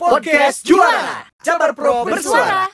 Podcast Juara. Jabar Pro Bersuara.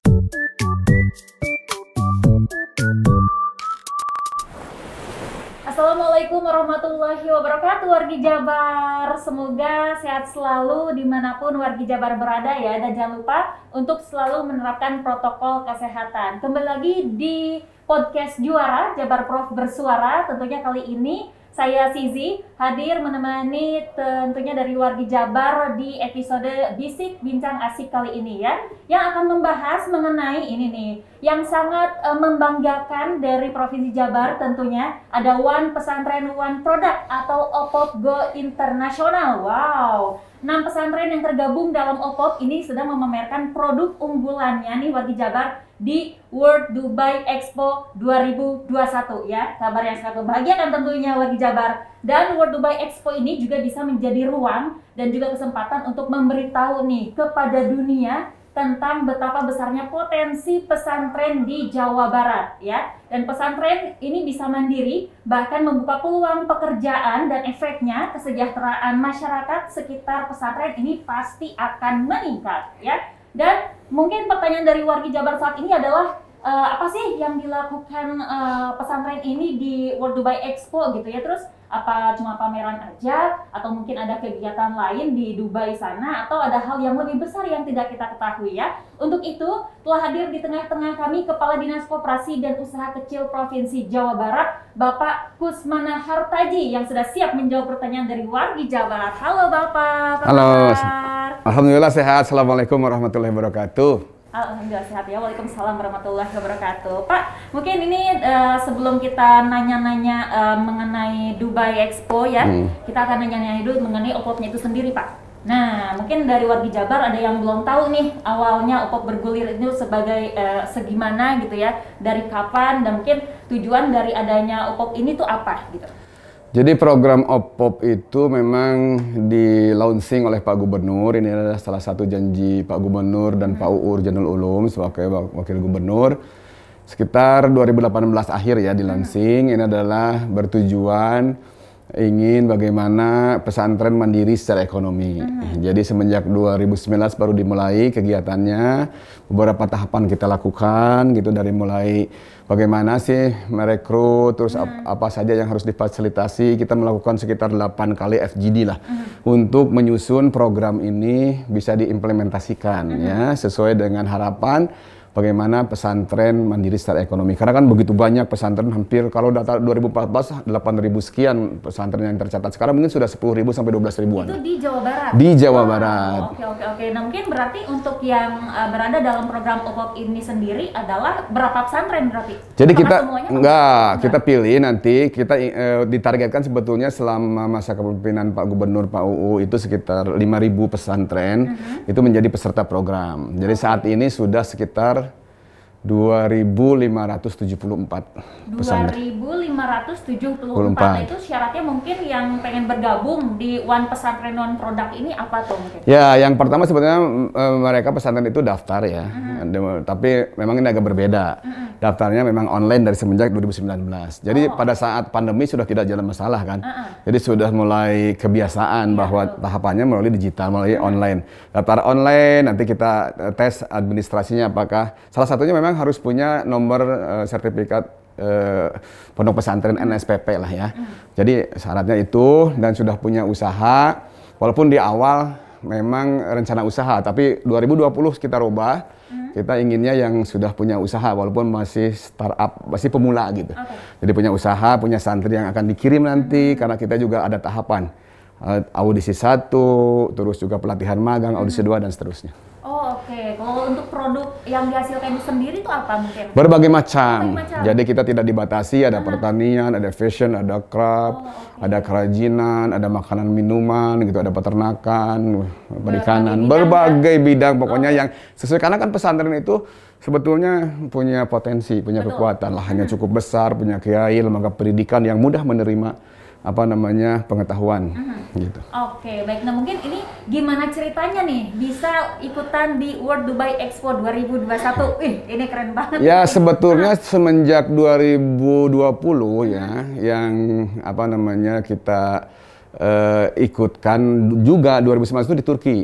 Assalamualaikum warahmatullahi wabarakatuh wargi Jabar. Semoga sehat selalu di mana pun wargi Jabar berada ya. Dan jangan lupa untuk selalu menerapkan protokol kesehatan. Kembali lagi di podcast Juara Jabar Prof Bersuara. Tentunya kali ini saya Sizi hadir menemani tentunya dari wargi Jabar di episode Bisik Bincang Asik kali ini ya yang akan membahas mengenai ini nih yang sangat uh, membanggakan dari Provinsi Jabar tentunya ada One Pesantren One Product atau OPOP Go Internasional. Wow. Enam pesantren yang tergabung dalam OPOP ini sedang memamerkan produk unggulannya nih wargi Jabar di World Dubai Expo 2021 ya. Kabar yang sangat membahagiakan tentunya wargi Jabar. Dan World Dubai Expo ini juga bisa menjadi ruang dan juga kesempatan untuk memberitahu nih kepada dunia tentang betapa besarnya potensi pesantren di Jawa Barat ya. Dan pesantren ini bisa mandiri bahkan membuka peluang pekerjaan dan efeknya kesejahteraan masyarakat sekitar pesantren ini pasti akan meningkat ya. Dan mungkin pertanyaan dari wargi Jabar saat ini adalah uh, apa sih yang dilakukan uh, pesantren ini di World Dubai Expo gitu ya? Terus apa cuma pameran aja? Atau mungkin ada kegiatan lain di Dubai sana? Atau ada hal yang lebih besar yang tidak kita ketahui ya? Untuk itu telah hadir di tengah-tengah kami Kepala Dinas Koperasi dan Usaha Kecil Provinsi Jawa Barat Bapak Kusmana Hartaji yang sudah siap menjawab pertanyaan dari wargi Jawa Barat halo Bapak. Halo Alhamdulillah sehat Assalamualaikum warahmatullahi wabarakatuh Alhamdulillah sehat ya. Waalaikumsalam warahmatullahi wabarakatuh. Pak, mungkin ini uh, sebelum kita nanya-nanya uh, mengenai Dubai Expo ya, hmm. kita akan nanya-nanya dulu mengenai opopnya itu sendiri, Pak. Nah, mungkin dari wargi Jabar ada yang belum tahu nih awalnya opop bergulir itu sebagai uh, segimana gitu ya, dari kapan dan mungkin tujuan dari adanya opop ini tuh apa gitu. Jadi program OPOP itu memang di launching oleh Pak Gubernur. Ini adalah salah satu janji Pak Gubernur dan hmm. Pak Uur Janul Ulum sebagai wakil gubernur. Sekitar 2018 akhir ya di launching. Ini adalah bertujuan ingin bagaimana pesantren mandiri secara ekonomi. Hmm. Jadi semenjak 2019 baru dimulai kegiatannya. Beberapa tahapan kita lakukan gitu dari mulai bagaimana sih merekrut, terus hmm. apa saja yang harus difasilitasi. Kita melakukan sekitar 8 kali FGD lah hmm. untuk menyusun program ini bisa diimplementasikan hmm. ya sesuai dengan harapan bagaimana pesantren mandiri secara ekonomi. Karena kan begitu banyak pesantren hampir kalau data 2014 8.000 sekian pesantren yang tercatat. Sekarang mungkin sudah 10.000 sampai 12 ribuan. Itu di Jawa Barat. Di Jawa oh, Barat. Oke oke oke. Nah, mungkin berarti untuk yang uh, berada dalam program OPOP ini sendiri adalah berapa pesantren berarti? Jadi Apakah kita enggak, enggak, kita pilih nanti kita uh, ditargetkan sebetulnya selama masa kepemimpinan Pak Gubernur Pak UU itu sekitar 5.000 pesantren uh mhm. -huh. itu menjadi peserta program. Jadi saat ini sudah sekitar 2574 pesantren. 2574 nah, itu syaratnya mungkin yang pengen bergabung di One Pesantren Non Produk ini apa tuh mungkin? Ya, yang pertama sebetulnya e, mereka pesantren itu daftar ya. Uh -huh. Tapi memang ini agak berbeda. Uh -huh. Daftarnya memang online dari semenjak 2019. Jadi oh. pada saat pandemi sudah tidak jalan masalah kan. Uh -huh. Jadi sudah mulai kebiasaan yeah, bahwa betul. tahapannya melalui digital, melalui uh -huh. online. Daftar online, nanti kita tes administrasinya apakah salah satunya memang harus punya nomor uh, sertifikat uh, pondok pesantren NSPP lah ya. Jadi syaratnya itu dan sudah punya usaha. Walaupun di awal memang rencana usaha, tapi 2020 kita rubah. Mm. Kita inginnya yang sudah punya usaha walaupun masih startup, masih pemula gitu. Okay. Jadi punya usaha, punya santri yang akan dikirim nanti mm. karena kita juga ada tahapan uh, audisi satu, terus juga pelatihan magang, audisi dua dan seterusnya. Oh oke, okay. kalau untuk produk yang dihasilkan itu sendiri itu apa mungkin? Berbagai macam. macam. Jadi kita tidak dibatasi, ada uh-huh. pertanian, ada fashion, ada craft, oh, okay. ada kerajinan, ada makanan minuman, gitu, ada peternakan, perikanan, berbagai kan? bidang pokoknya oh. yang sesuai karena kan pesantren itu sebetulnya punya potensi, punya Betul. kekuatan, lahannya cukup besar, punya kiai, lembaga pendidikan yang mudah menerima apa namanya pengetahuan uh-huh. gitu. Oke, okay, baik. Nah mungkin ini gimana ceritanya nih bisa ikutan di World Dubai Expo 2021? Ih, ini keren banget. Ya sebetulnya semenjak 2020 ya, yang apa namanya kita uh, ikutkan juga 2019 itu di Turki.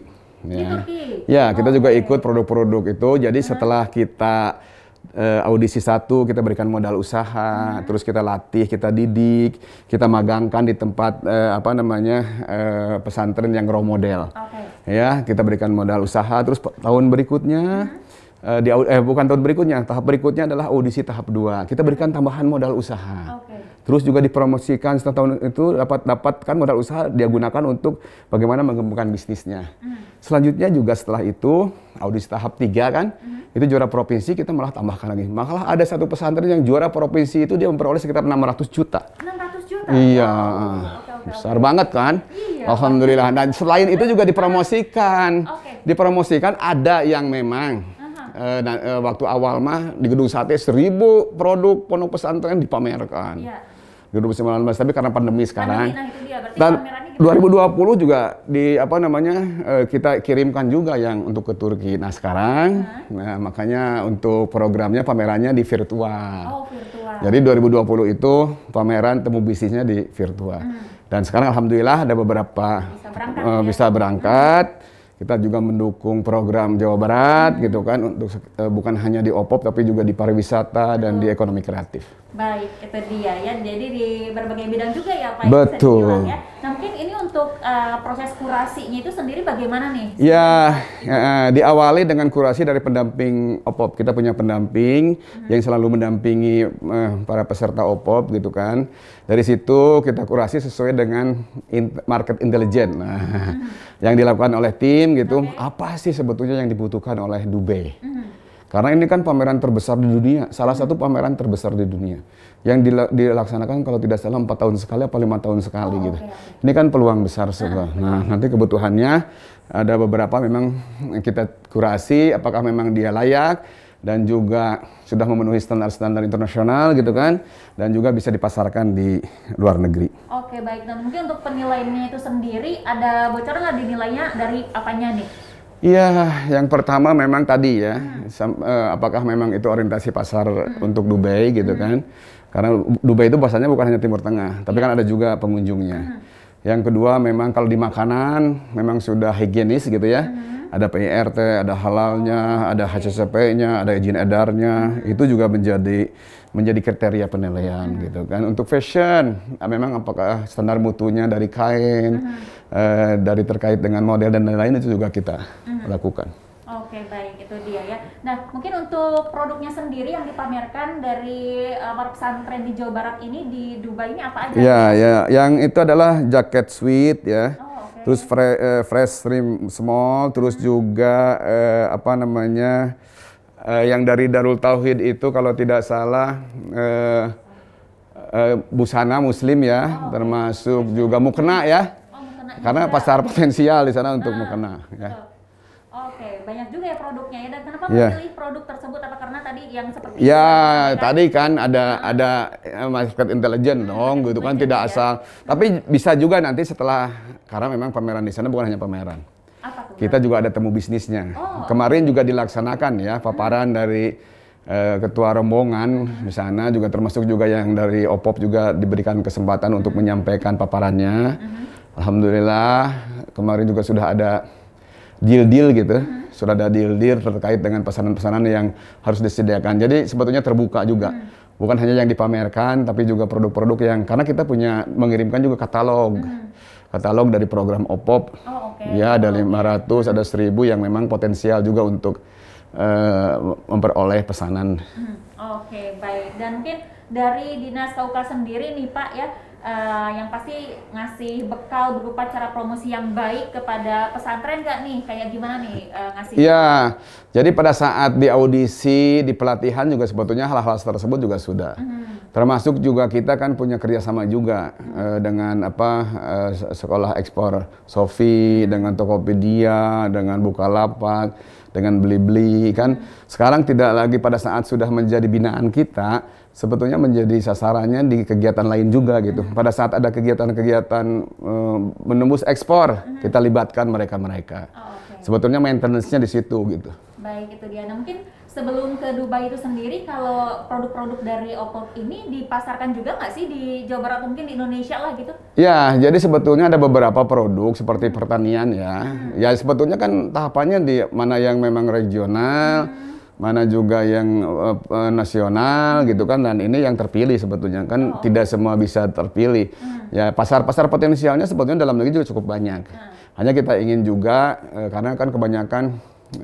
Di Ya, Turki? ya kita Oh, juga ikut produk-produk itu. Jadi setelah kita eh, audisi satu, kita berikan modal usaha, terus kita latih, kita didik, kita magangkan di tempat eh, apa namanya eh, pesantren yang role model. Oke. Ya, kita berikan modal usaha. Terus tahun berikutnya eh, di au- eh, bukan tahun berikutnya, tahap berikutnya adalah audisi tahap 2. Kita berikan tambahan modal usaha. Oke. Terus juga dipromosikan setelah tahun itu dapat dapatkan modal usaha dia gunakan untuk bagaimana mengembangkan bisnisnya. Selanjutnya juga setelah itu audisi tahap 3 kan, itu juara provinsi kita malah tambahkan lagi. Malah ada satu pesantren yang juara provinsi itu dia memperoleh sekitar 600 juta. 600 juta? Iya, Wow. Oke, oke, besar banget kan? Iya. Alhamdulillah. Dan selain itu juga dipromosikan. Oke. Dipromosikan ada yang memang eh, dan, eh, waktu awal mah di gedung sate seribu produk pondok pesantren dipamerkan. Iya. 2019 tapi karena pandemi sekarang. Pandemi, nah itu dia. Berarti Dan? 2020 juga di apa namanya eh, kita kirimkan juga yang untuk ke Turki. Nah sekarang, nah makanya untuk programnya pamerannya di virtual. Oh, virtual. Jadi 2020 itu pameran temu bisnisnya di virtual. Dan sekarang alhamdulillah ada beberapa Bisa berangkat eh, ya? bisa berangkat. Kita juga mendukung program Jawa Barat gitu kan untuk eh, bukan hanya di OPOP tapi juga di pariwisata dan di ekonomi kreatif. Baik, itu dia ya. Jadi di berbagai bidang juga ya Pak. Betul. Bisa dibilang ya. Nah mungkin ini untuk uh, proses kurasinya itu sendiri bagaimana nih? Ya, eh, diawali dengan kurasi dari pendamping OPOP. Kita punya pendamping yang selalu mendampingi eh, para peserta OPOP gitu kan. Dari situ kita kurasi sesuai dengan in- market intelligence. Nah, yang dilakukan oleh tim gitu, apa sih sebetulnya yang dibutuhkan oleh Dubai? Karena ini kan pameran terbesar di dunia, salah satu pameran terbesar di dunia. Yang dila- dilaksanakan kalau tidak salah empat tahun sekali apa lima tahun sekali Oh, gitu. oke. Ini kan peluang besar sebenarnya. Nah, nanti kebutuhannya ada beberapa memang kita kurasi apakah memang dia layak dan juga sudah memenuhi standar-standar internasional gitu kan dan juga bisa dipasarkan di luar negeri. Oke baik, dan mungkin untuk penilaiannya itu sendiri ada bocoran nggak dinilainya dari apanya nih? Iya, yang pertama memang tadi ya, sam- eh, apakah memang itu orientasi pasar untuk Dubai gitu kan? Karena Dubai itu bahasanya bukan hanya Timur Tengah, tapi kan ada juga pengunjungnya. Yang kedua memang kalau di makanan memang sudah higienis gitu ya. Ada PIRT, ada halalnya, ada HCCP-nya, ada izin edarnya. Itu juga menjadi menjadi kriteria penilaian gitu kan. Untuk fashion, memang apakah standar mutunya dari kain, eh, dari terkait dengan model dan lain-lain itu juga kita lakukan. Oke baik, itu dia ya. Nah mungkin untuk produknya sendiri yang dipamerkan dari uh, para pesantren di Jawa Barat ini di Dubai ini apa aja? Ya, ya, yang itu adalah jaket sweet ya. Oh. Terus fre- eh, fresh trim small, terus juga eh, apa namanya eh, yang dari Darul Tauhid itu kalau tidak salah eh, eh, busana muslim ya, termasuk juga mukena ya. Oh, mukenanya Karena juga. pasar potensial di sana untuk Ah, mukena ya. betul. Oke, banyak juga ya produknya ya. Dan kenapa Iya. memilih produk tersebut? Apa karena tadi yang seperti Ya, itu, tadi kan ada ada eh, market intelligence dong, gitu kan tidak ya. asal. Tapi bisa juga nanti setelah karena memang pameran di sana bukan hanya pameran. Apa tuh? Kita juga ada temu bisnisnya. Oh. Kemarin juga dilaksanakan ya paparan dari eh, ketua rombongan di sana juga termasuk juga yang dari OPOP juga diberikan kesempatan untuk menyampaikan paparannya. Alhamdulillah kemarin juga sudah ada deal-deal gitu. Sudah ada deal-deal terkait dengan pesanan-pesanan yang harus disediakan. Jadi sebetulnya terbuka juga. Bukan hanya yang dipamerkan tapi juga produk-produk yang karena kita punya mengirimkan juga katalog. Katalog dari program OPOP. Oh, oke. Ya, ada 500, ada 1000 yang memang potensial juga untuk eh, memperoleh pesanan. Hmm, Oke, baik. Dan mungkin dari Dinas KUK sendiri nih Pak ya, eh, yang pasti ngasih bekal berupa cara promosi yang baik kepada pesantren nggak nih? Kayak gimana nih eh, ngasih? Iya, jadi pada saat di audisi, di pelatihan juga sebetulnya hal-hal tersebut juga sudah. Termasuk juga kita kan punya kerjasama juga eh, dengan apa se- sekolah ekspor Sofi, dengan Tokopedia, dengan Bukalapak, dengan Blibli kan. Sekarang tidak lagi pada saat sudah menjadi binaan kita, sebetulnya menjadi sasarannya di kegiatan lain juga gitu. Pada saat ada kegiatan-kegiatan eh, menembus ekspor, kita libatkan mereka-mereka. Oh. Sebetulnya maintenance-nya di situ gitu. Baik itu dia. Nah mungkin sebelum ke Dubai itu sendiri, kalau produk-produk dari Opop ini dipasarkan juga nggak sih di Jawa Barat mungkin di Indonesia lah gitu? Ya, jadi sebetulnya ada beberapa produk seperti pertanian ya. Hmm. Ya sebetulnya kan tahapannya di mana yang memang regional, hmm. mana juga yang uh, nasional gitu kan. Dan ini yang terpilih sebetulnya kan oh. tidak semua bisa terpilih. Hmm. Ya pasar-pasar potensialnya sebetulnya dalam negeri juga cukup banyak. Hmm. Hanya kita ingin juga uh, karena kan kebanyakan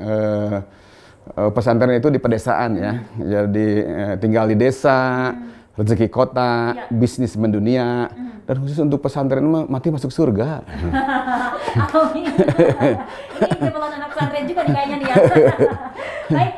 uh, uh, pesantren itu di pedesaan ya. Jadi uh, tinggal di desa, hmm. rezeki kota, ya. bisnis mendunia. Hmm. Dan khusus untuk pesantren mah mati masuk surga. Amin. Ini anak pesantren juga nih kayaknya nih ya. Baik,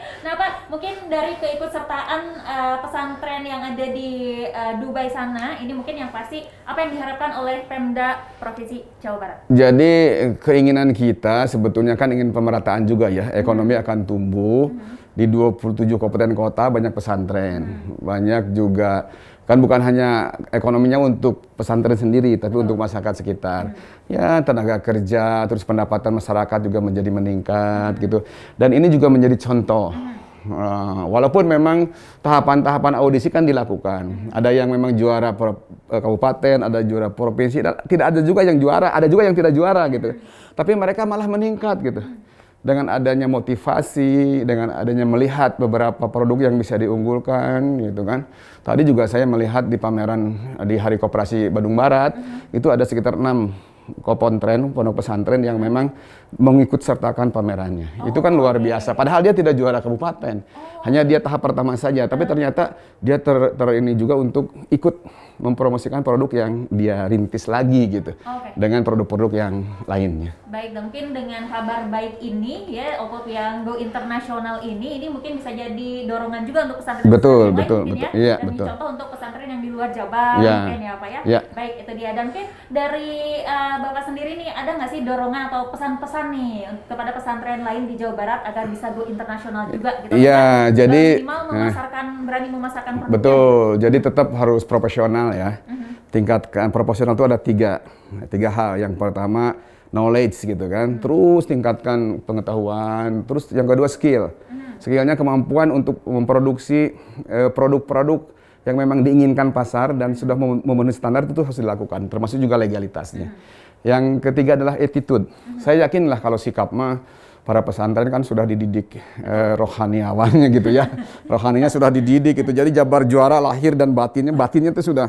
dari keikutsertaan uh, pesantren yang ada di uh, Dubai sana, ini mungkin yang pasti apa yang diharapkan oleh Pemda Provinsi Jawa Barat? Jadi keinginan kita sebetulnya kan ingin pemerataan juga ya, ekonomi hmm. akan tumbuh. Hmm. Di 27 kabupaten kota banyak pesantren, hmm. banyak juga kan bukan hanya ekonominya untuk pesantren sendiri, tapi oh. untuk masyarakat sekitar. Hmm. Ya tenaga kerja, terus pendapatan masyarakat juga menjadi meningkat hmm. gitu. Dan ini juga menjadi contoh. Hmm. Uh, walaupun memang tahapan-tahapan audisi kan dilakukan, ada yang memang juara pro, uh, kabupaten, ada juara provinsi, tidak ada juga yang juara, ada juga yang tidak juara gitu. Tapi mereka malah meningkat gitu. Dengan adanya motivasi, dengan adanya melihat beberapa produk yang bisa diunggulkan gitu kan. Tadi juga saya melihat di pameran di Hari Koperasi Bandung Barat, -huh. itu ada sekitar enam kopontren, pondok pesantren yang memang mengikut sertakan pamerannya. Oh, itu kan luar biasa. Padahal dia tidak juara kabupaten. Oh. Hanya dia tahap pertama saja, tapi ternyata dia ter, ter ini juga untuk ikut mempromosikan produk yang dia rintis lagi gitu. Okay. Dengan produk-produk yang lainnya. Baik, mungkin dengan kabar baik ini ya Oppo yang go internasional ini ini mungkin bisa jadi dorongan juga untuk pesantren betul, betul, lain betul, ya. Iya, Dan betul. contoh untuk pesantren yang di luar Jabar ya. mungkin ya Pak ya. ya. Baik, itu dia. Dan mungkin dari uh, Bapak sendiri nih ada nggak sih dorongan atau pesan-pesan nih kepada pesantren lain di Jawa Barat agar bisa go internasional juga gitu? Iya, jadi minimal memasarkan eh, berani memasarkan produknya. Betul, jadi tetap harus profesional ya. Uh -huh. Tingkatkan profesional itu ada tiga, tiga hal. Yang pertama knowledge gitu kan, uh-huh. terus tingkatkan pengetahuan, terus yang kedua skill. Uh-huh. Skillnya kemampuan untuk memproduksi eh, produk-produk eh, yang memang diinginkan pasar dan sudah memenuhi standar itu harus dilakukan, termasuk juga legalitasnya. Uh-huh. Yang ketiga adalah attitude. Saya yakinlah kalau sikap mah para pesantren kan sudah dididik eh, rohaniawannya gitu ya. Rohaninya sudah dididik gitu. Jadi Jabar juara lahir dan batinnya batinnya itu sudah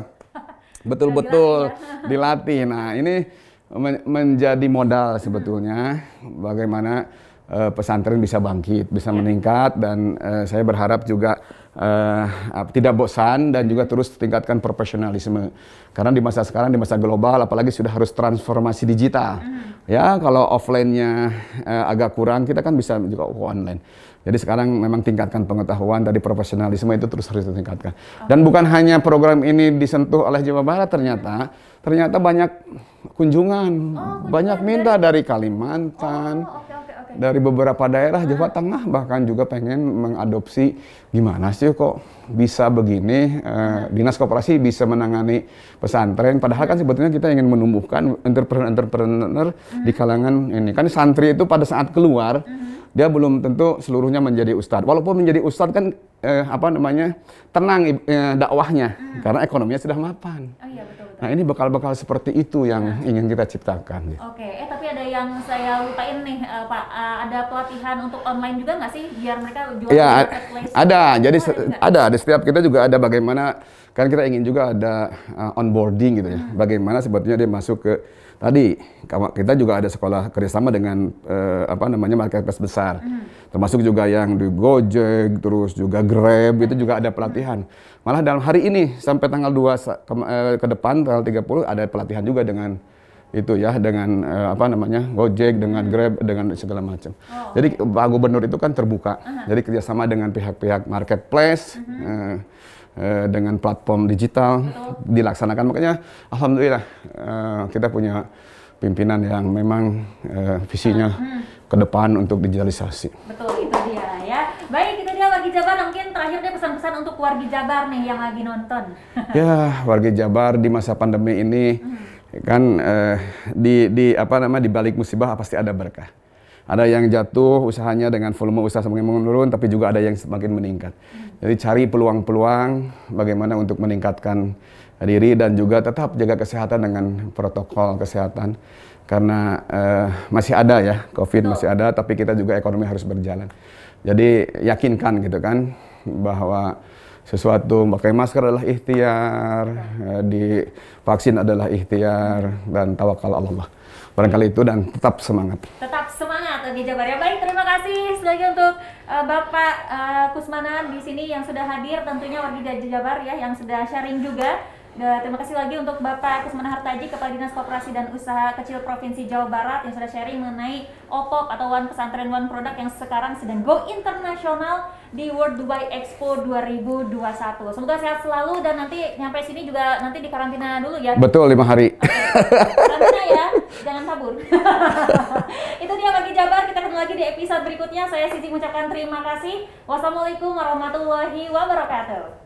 betul-betul dilatih. Nah, ini men menjadi modal sebetulnya bagaimana eh, pesantren bisa bangkit, bisa ya. meningkat dan eh, saya berharap juga uh, tidak bosan dan juga terus tingkatkan profesionalisme. Karena di masa sekarang, di masa global, apalagi sudah harus transformasi digital. Mm. Ya, kalau offline-nya uh, agak kurang, kita kan bisa juga online. Jadi sekarang memang tingkatkan pengetahuan dari profesionalisme itu terus harus ditingkatkan. Dan bukan hanya program ini disentuh oleh Jawa Barat ternyata, ternyata banyak kunjungan, oh, banyak minta dari Kalimantan. Oh, okay dari beberapa daerah Jawa Tengah bahkan juga pengen mengadopsi. Gimana sih kok bisa begini? Uh, dinas koperasi bisa menangani pesantren? Padahal kan sebetulnya kita ingin menumbuhkan entrepreneur-entrepreneur hmm. di kalangan ini. Kan santri itu pada saat keluar hmm. dia belum tentu seluruhnya menjadi ustadz. Walaupun menjadi ustadz kan eh, apa namanya tenang eh, dakwahnya hmm. karena ekonominya sudah mapan. Oh, iya, betul, betul. Nah ini bekal-bekal seperti itu yang nah. ingin kita ciptakan. Gitu. Oke, eh tapi ada yang saya lupain nih uh, Pak, uh, ada pelatihan untuk online juga nggak sih biar mereka jual ya, ada. Jadi oh, ada. Di setiap kita juga ada bagaimana kan kita ingin juga ada uh, onboarding gitu ya. Hmm. Bagaimana sebetulnya dia masuk ke tadi kita juga ada sekolah kerjasama dengan uh, apa namanya marketplace besar, mm. Termasuk juga yang di Gojek, terus juga Grab itu juga ada pelatihan. Malah dalam hari ini sampai tanggal 2 ke, uh, ke depan tanggal 30 ada pelatihan juga dengan itu ya dengan uh, apa namanya Gojek, dengan Grab, dengan segala macam. Oh. Jadi Pak Gubernur itu kan terbuka, uh -huh. jadi kerjasama dengan pihak-pihak marketplace. Uh -huh. uh, Eh, dengan platform digital Betul. dilaksanakan. Makanya alhamdulillah uh, kita punya pimpinan yang memang uh, visinya hmm. Ke depan untuk digitalisasi. Betul itu dia ya. Baik itu dia wargi Jabar mungkin terakhir dia pesan-pesan untuk wargi Jabar nih yang lagi nonton. ya wargi Jabar di masa pandemi ini hmm. kan uh, di di apa nama di balik musibah pasti ada berkah Ada yang jatuh usahanya dengan volume usaha semakin menurun, tapi juga ada yang semakin meningkat. Jadi cari peluang-peluang bagaimana untuk meningkatkan diri dan juga tetap jaga kesehatan dengan protokol kesehatan karena uh, masih ada ya COVID masih ada tapi kita juga ekonomi harus berjalan. Jadi yakinkan gitu kan bahwa sesuatu pakai masker adalah ikhtiar uh, di vaksin adalah ikhtiar dan tawakal Allah. Barangkali itu dan tetap semangat. Tetap semangat di Jabar. Ya baik terima kasih. Sekali untuk uh, Bapak uh, Kusmana di sini yang sudah hadir tentunya warga Jabar ya yang sudah sharing juga terima kasih lagi untuk Bapak Kusmana Hartaji, Kepala Dinas Koperasi dan Usaha Kecil Provinsi Jawa Barat yang sudah sharing mengenai OPOP atau One Pesantren One Product yang sekarang sedang go internasional di World Dubai Expo 2021. Semoga sehat selalu dan nanti nyampe sini juga nanti di karantina dulu ya. Betul, lima hari. Karantina ya, jangan kabur. Itu dia bagi Jabar, kita ketemu lagi di episode berikutnya. Saya Sisi mengucapkan terima kasih. Wassalamualaikum warahmatullahi wabarakatuh.